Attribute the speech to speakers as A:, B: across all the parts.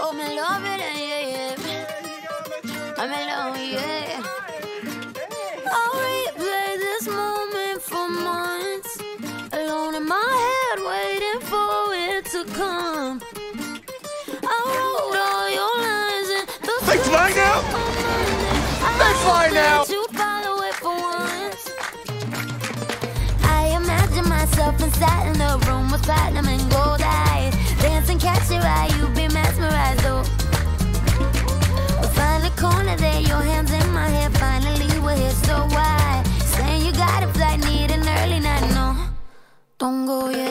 A: Oh, me love it, yeah, yeah. I'm alone, yeah. I'll replay this moment for months. Alone in my head, waiting for it to come. I wrote all your lines and the
B: They fly now? They fly now?
A: To follow it for once. I imagine myself inside in the room with platinum and gold eyes. Dancing, catch your eye, you be mesmerized, oh. Find a corner there, your hands in my hair. Finally, we're here, so why? Saying you got a flight, need an early night, no. Don't go yet.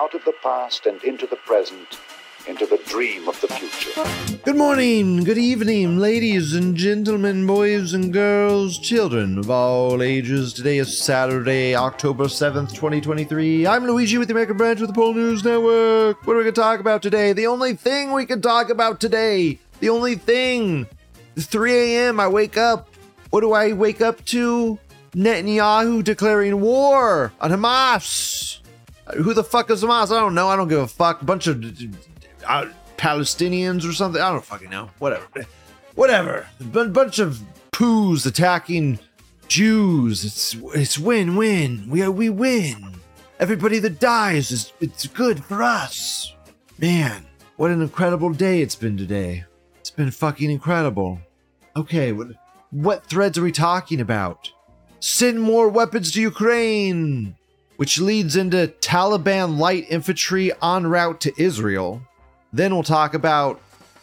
C: Out of the past and into the present, into the dream of the future.
B: Good morning, good evening, ladies and gentlemen, boys and girls, children of all ages. Today is Saturday, October 7th, 2023. I'm Luigi with the American branch of the Pol News Network. What are we going to talk about today? The only thing we can talk about today, the only thing. It's 3 a.m. I wake up. What do I wake up to? Netanyahu declaring war on Hamas. Who the fuck is Hamas? I don't know. I don't give a fuck. Bunch of uh, Palestinians or something. I don't fucking know. Whatever. Whatever. Bunch of poos attacking Jews. It's it's win win. We are, we win. Everybody that dies is it's good for us. Man, what an incredible day it's been today. It's been fucking incredible. Okay, what what threads are we talking about? Send more weapons to Ukraine which leads into Taliban light infantry en route to Israel. Then we'll talk about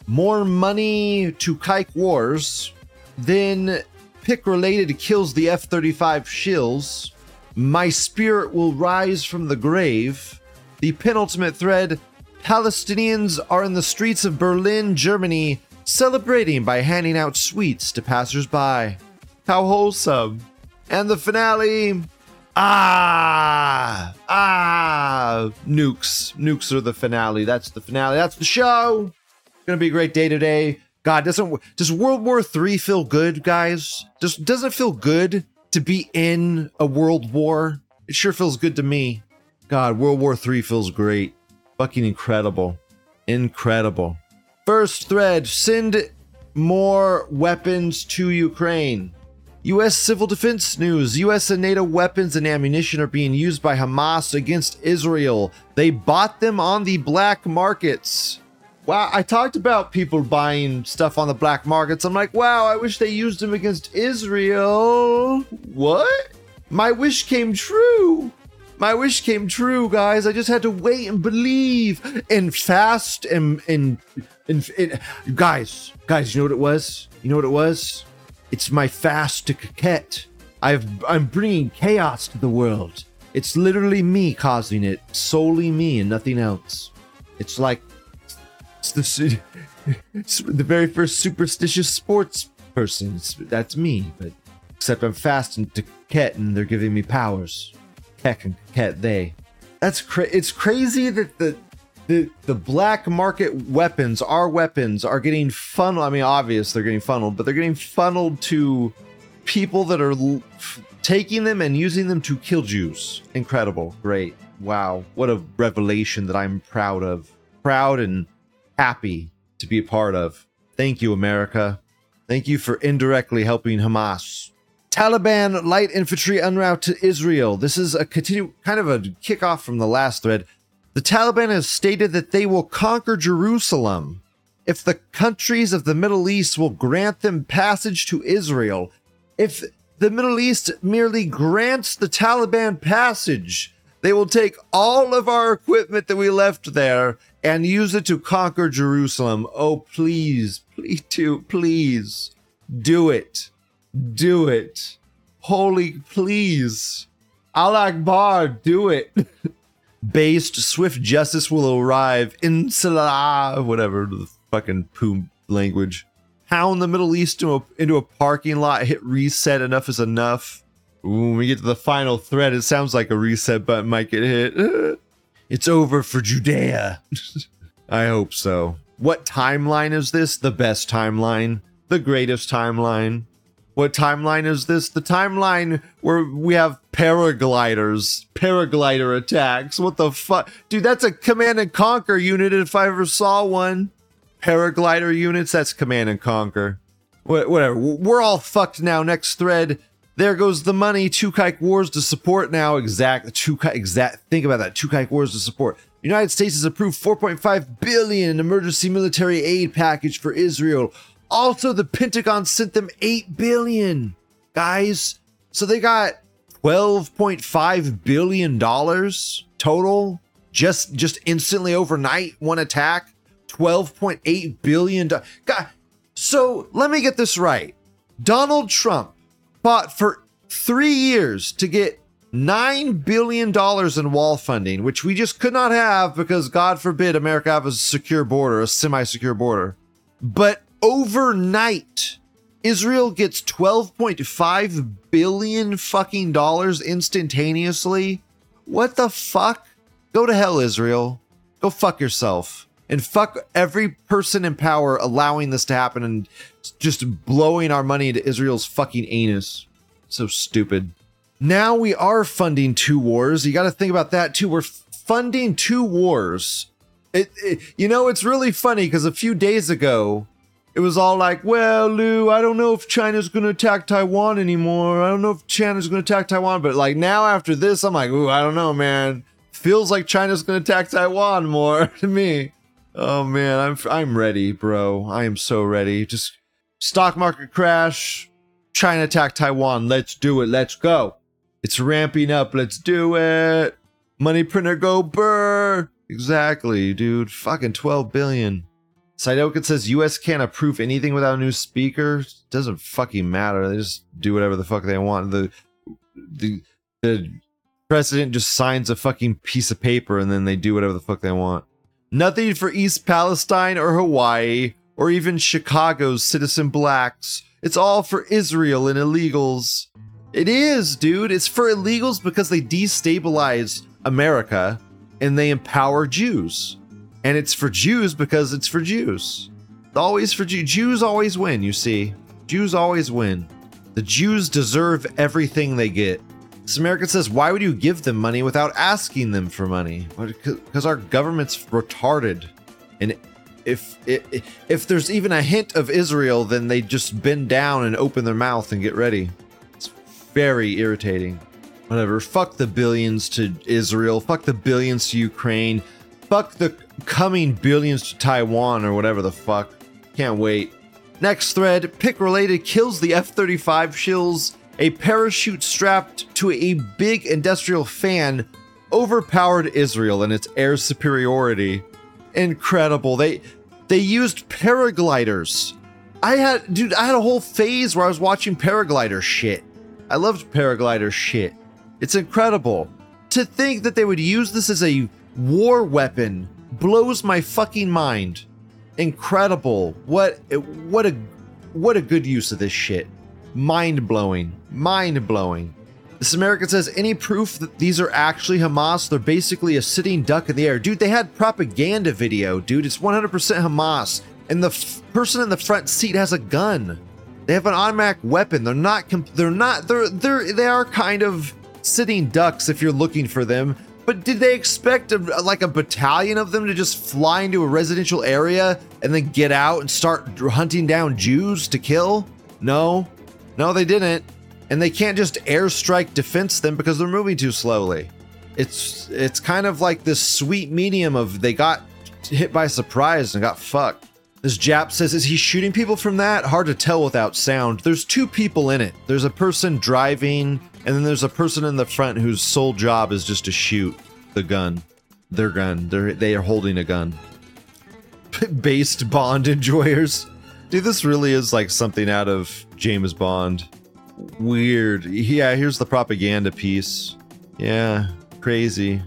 B: more money to Kike Wars. Then pick related kills the F 35 shills. My spirit will rise from the grave. The penultimate thread Palestinians are in the streets of Berlin, Germany, celebrating by handing out sweets to passersby. How wholesome. And the finale Ah, ah, nukes. Nukes are the finale. That's the finale. That's the show. It's gonna be a great day today. God, doesn't does World War III feel good, guys? Does does it feel good to be in a world war? It sure feels good to me. God, World War III feels great. Fucking incredible. Incredible. First thread, send more weapons to Ukraine. U.S. civil defense news U.S. and NATO weapons and ammunition are being used by Hamas against Israel. They bought them on the black markets. Wow, I talked about people buying stuff on the black markets. I'm like, wow, I wish they used them against Israel. What? My wish came true. My wish came true, guys. I just had to wait and believe and fast and and and, and guys, guys, you know what it was? You know what it was? It's my fast to coquette. I've I'm bringing chaos to the world. It's literally me causing it, solely me and nothing else. It's like it's the it's the very first superstitious sports person. It's, that's me, but except I'm fast and to coquette, and they're giving me powers. Heck and coquette they. That's cra- It's crazy that the the the black market weapons, our weapons, are getting funneled. I mean, obvious they're getting funneled, but they're getting funneled to people that are taking them and using them to kill Jews. Incredible, great, wow, what a revelation that I'm proud of, proud and happy to be a part of. Thank you, America. Thank you for indirectly helping Hamas. Taliban light infantry en route to Israel. This is a continue kind of a kickoff from the last thread. The Taliban has stated that they will conquer Jerusalem if the countries of the Middle East will grant them passage to Israel. If the Middle East merely grants the Taliban passage, they will take all of our equipment that we left there and use it to conquer Jerusalem. Oh, please, please, do, please, do it. Do it. Holy, please. Al Akbar, do it. Based, swift justice will arrive in Salah, whatever the fucking poo language. Pound the Middle East into a, into a parking lot, hit reset, enough is enough. When we get to the final thread, it sounds like a reset button might get hit. it's over for Judea. I hope so. What timeline is this? The best timeline? The greatest timeline? What timeline is this? The timeline where we have paragliders, paraglider attacks. What the fuck? Dude, that's a Command and Conquer unit if I ever saw one. Paraglider units, that's Command and Conquer. Wha- Whatever. We're all fucked now. Next thread. There goes the money. Two Kike Wars to support now. Exact. Two Kike. Exact. Think about that. Two Kike Wars to support. United States has approved 4.5 billion emergency military aid package for Israel. Also, the Pentagon sent them 8 billion, guys. So they got 12.5 billion dollars total just just instantly overnight one attack. 12.8 billion dollars. God, so let me get this right. Donald Trump fought for 3 years to get $9 billion in wall funding, which we just could not have because, God forbid, America have a secure border, a semi secure border. But overnight, Israel gets 12.5 billion fucking dollars instantaneously. What the fuck? Go to hell, Israel. Go fuck yourself. And fuck every person in power allowing this to happen and just blowing our money into Israel's fucking anus. So stupid. Now we are funding two wars. You got to think about that too. We're funding two wars. It, it you know, it's really funny because a few days ago, it was all like, well, Lou, I don't know if China's going to attack Taiwan anymore. I don't know if China's going to attack Taiwan. But like now after this, I'm like, ooh, I don't know, man. Feels like China's going to attack Taiwan more to me. Oh man, I'm I'm ready, bro. I am so ready. Just stock market crash, China attack Taiwan. Let's do it. Let's go. It's ramping up. Let's do it. Money printer go burr. Exactly, dude. Fucking 12 billion. Sidokin says US can't approve anything without a new speaker. Doesn't fucking matter. They just do whatever the fuck they want. The the the president just signs a fucking piece of paper and then they do whatever the fuck they want. Nothing for East Palestine or Hawaii or even Chicago's citizen blacks. It's all for Israel and illegals. It is, dude. It's for illegals because they destabilize America and they empower Jews. And it's for Jews because it's for Jews. Always for Jews. Jews always win, you see. Jews always win. The Jews deserve everything they get. Samaritan says, why would you give them money without asking them for money? Because our government's retarded. And if, if if there's even a hint of Israel, then they just bend down and open their mouth and get ready. It's very irritating. Whatever. Fuck the billions to Israel. Fuck the billions to Ukraine. Fuck the coming billions to Taiwan or whatever the fuck. Can't wait. Next thread pick related kills the F 35 shills. A parachute strapped to a big industrial fan overpowered Israel in its air superiority. Incredible. They they used paragliders. I had dude, I had a whole phase where I was watching paraglider shit. I loved paraglider shit. It's incredible. To think that they would use this as a war weapon blows my fucking mind. Incredible. What what a what a good use of this shit. Mind blowing. Mind blowing. This American says any proof that these are actually Hamas, they're basically a sitting duck in the air. Dude, they had propaganda video, dude. It's 100% Hamas. And the f- person in the front seat has a gun. They have an automatic weapon. They're not comp- they're not they're they're they are kind of sitting ducks if you're looking for them. But did they expect a, like a battalion of them to just fly into a residential area and then get out and start hunting down Jews to kill? No. No, they didn't. And they can't just airstrike defense them because they're moving too slowly. It's it's kind of like this sweet medium of they got hit by surprise and got fucked. This Jap says, Is he shooting people from that? Hard to tell without sound. There's two people in it. There's a person driving, and then there's a person in the front whose sole job is just to shoot the gun. Their gun. They're they are holding a gun. Based Bond enjoyers. Dude, this really is like something out of James Bond. Weird. Yeah, here's the propaganda piece. Yeah, crazy.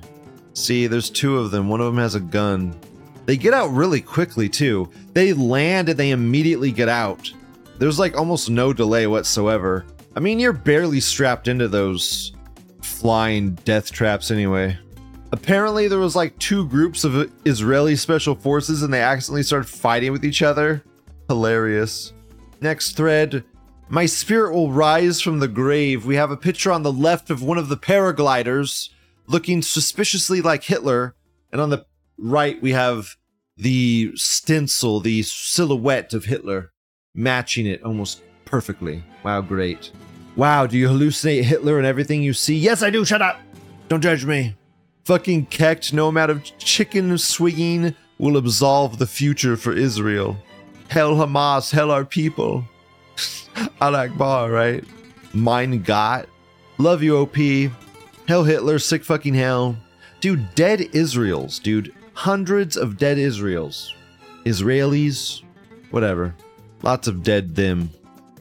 B: See, there's two of them. One of them has a gun. They get out really quickly, too. They land and they immediately get out. There's like almost no delay whatsoever. I mean, you're barely strapped into those flying death traps anyway. Apparently, there was like two groups of Israeli special forces and they accidentally started fighting with each other. Hilarious. Next thread. My spirit will rise from the grave. We have a picture on the left of one of the paragliders looking suspiciously like Hitler. And on the right, we have the stencil, the silhouette of Hitler, matching it almost perfectly. Wow, great. Wow, do you hallucinate Hitler and everything you see? Yes, I do. Shut up. Don't judge me. Fucking kecked, no amount of chicken swinging will absolve the future for Israel. Hell Hamas, hell our people. Al Akbar, right? Mein Gott. Love you, OP. Hell Hitler, sick fucking hell. Dude, dead Israels, dude. Hundreds of dead Israels. Israelis, whatever. Lots of dead them.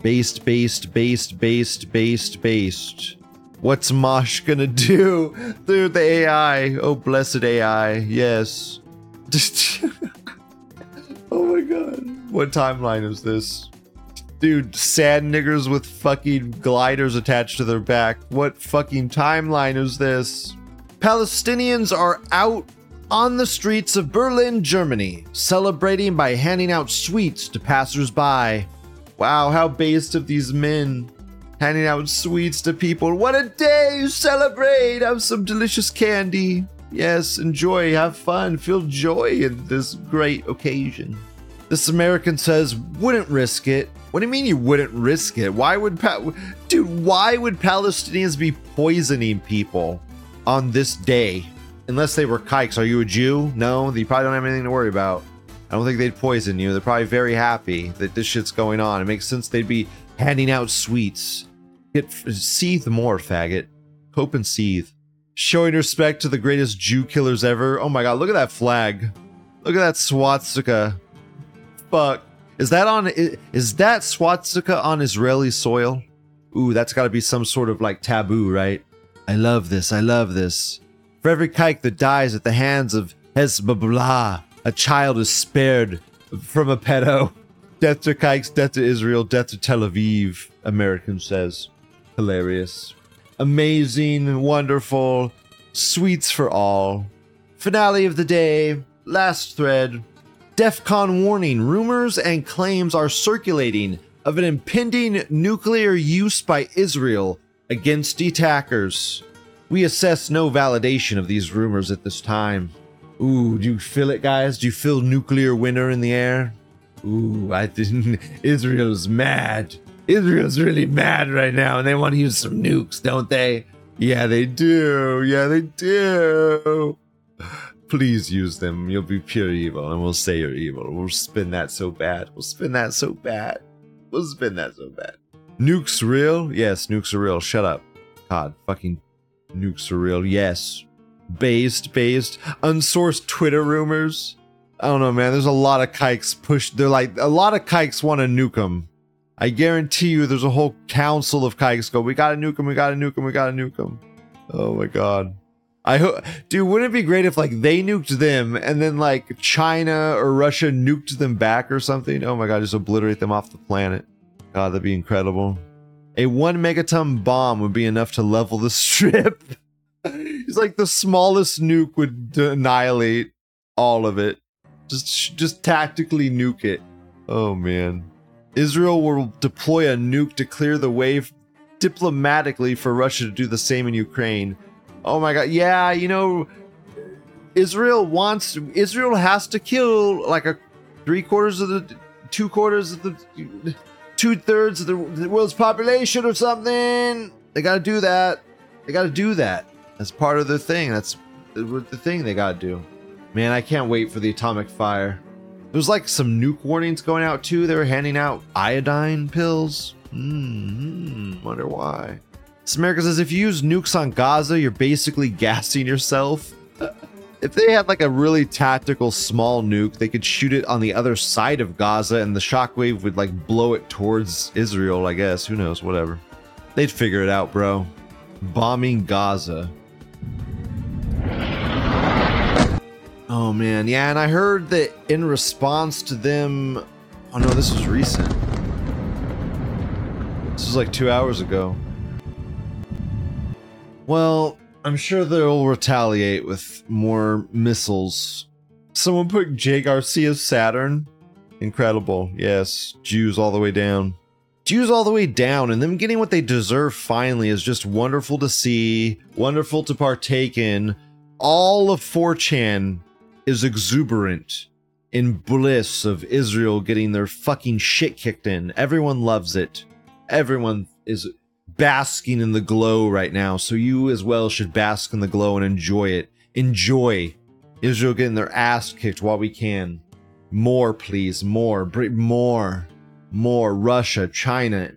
B: Based, based, based, based, based, based. What's Mosh gonna do? Dude, the AI. Oh, blessed AI. Yes. oh my god. What timeline is this? Dude, sad niggers with fucking gliders attached to their back. What fucking timeline is this? Palestinians are out on the streets of Berlin, Germany, celebrating by handing out sweets to passersby. Wow, how based of these men handing out sweets to people. What a day! Celebrate! Have some delicious candy. Yes, enjoy, have fun, feel joy in this great occasion. This American says, wouldn't risk it. What do you mean you wouldn't risk it? Why would pa- dude? Why would Palestinians be poisoning people on this day? Unless they were kikes. Are you a Jew? No, you probably don't have anything to worry about. I don't think they'd poison you. They're probably very happy that this shit's going on. It makes sense they'd be handing out sweets. Get seethe more, faggot. Hope and seethe. Showing respect to the greatest Jew killers ever. Oh my god, look at that flag. Look at that swastika. Fuck. Is that on is that swastika on Israeli soil? Ooh, that's got to be some sort of like taboo, right? I love this. I love this. For every kike that dies at the hands of Hezbollah, a child is spared from a pedo. Death to kikes, death to Israel, death to Tel Aviv, American says. Hilarious. Amazing, wonderful, sweets for all. Finale of the day, last thread. DEFCON warning rumors and claims are circulating of an impending nuclear use by Israel against attackers. We assess no validation of these rumors at this time. Ooh, do you feel it, guys? Do you feel nuclear winter in the air? Ooh, I didn't. Israel's mad. Israel's really mad right now and they want to use some nukes, don't they? Yeah, they do. Yeah, they do. Please use them. You'll be pure evil, and we'll say you're evil. We'll spin that so bad. We'll spin that so bad. We'll spin that so bad. Nukes real? Yes, nukes are real. Shut up. God, fucking nukes are real. Yes. Based, based. Unsourced Twitter rumors. I don't know, man. There's a lot of kikes pushed. They're like, a lot of kikes want to nuke them. I guarantee you there's a whole council of kikes go, we gotta nuke them, we gotta nuke them, we gotta nuke them. Oh my god. I hope, dude, wouldn't it be great if like they nuked them and then like China or Russia nuked them back or something? Oh my god, just obliterate them off the planet. God, that'd be incredible. A one megaton bomb would be enough to level the strip. It's like the smallest nuke would annihilate all of it. Just, just tactically nuke it. Oh man. Israel will deploy a nuke to clear the way diplomatically for Russia to do the same in Ukraine. Oh my god, yeah, you know, Israel wants Israel has to kill like a three quarters of the two quarters of the two thirds of the, the world's population or something. They got to do that. They got to do that. That's part of their thing. That's the, the thing they got to do. Man, I can't wait for the atomic fire. There's like some nuke warnings going out too. They were handing out iodine pills. Hmm, wonder why. America says if you use nukes on Gaza, you're basically gassing yourself. if they had like a really tactical small nuke, they could shoot it on the other side of Gaza and the shockwave would like blow it towards Israel, I guess. Who knows? Whatever. They'd figure it out, bro. Bombing Gaza. Oh man, yeah, and I heard that in response to them. Oh no, this was recent. This was like two hours ago. Well, I'm sure they'll retaliate with more missiles. Someone put Jay Garcia's Saturn. Incredible. Yes, Jews all the way down. Jews all the way down, and them getting what they deserve finally is just wonderful to see, wonderful to partake in. All of 4chan is exuberant in bliss of Israel getting their fucking shit kicked in. Everyone loves it. Everyone is basking in the glow right now, so you as well should bask in the glow and enjoy it. Enjoy Israel getting their ass kicked while we can. More, please. More. More. More. Russia, China,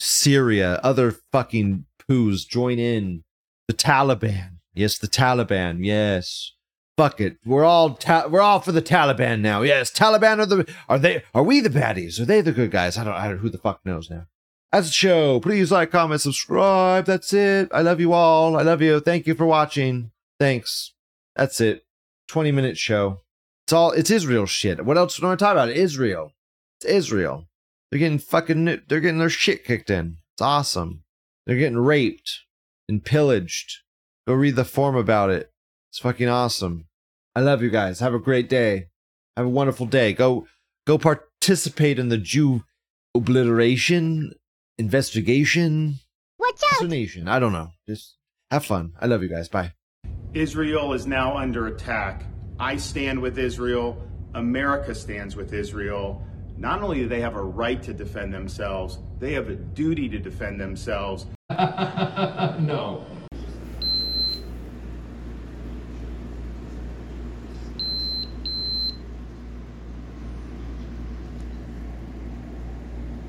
B: Syria, other fucking poos join in. The Taliban. Yes, the Taliban. Yes fuck it. We're all ta- we're all for the Taliban now. Yes, Taliban are the are they are we the baddies? Are they the good guys? I don't I don't who the fuck knows now. That's the show. Please like, comment, subscribe. That's it. I love you all. I love you. Thank you for watching. Thanks. That's it. 20 minute show. It's all it's Israel shit. What else do I talk about? Israel. It's Israel. They're getting fucking they're getting their shit kicked in. It's awesome. They're getting raped and pillaged. Go read the form about it. It's fucking awesome. I love you guys. Have a great day. Have a wonderful day. Go go participate in the Jew obliteration investigation.
D: Watch out!
B: Nation. I don't know. Just have fun. I love you guys. Bye.
E: Israel is now under attack. I stand with Israel. America stands with Israel. Not only do they have a right to defend themselves, they have a duty to defend themselves.
F: no.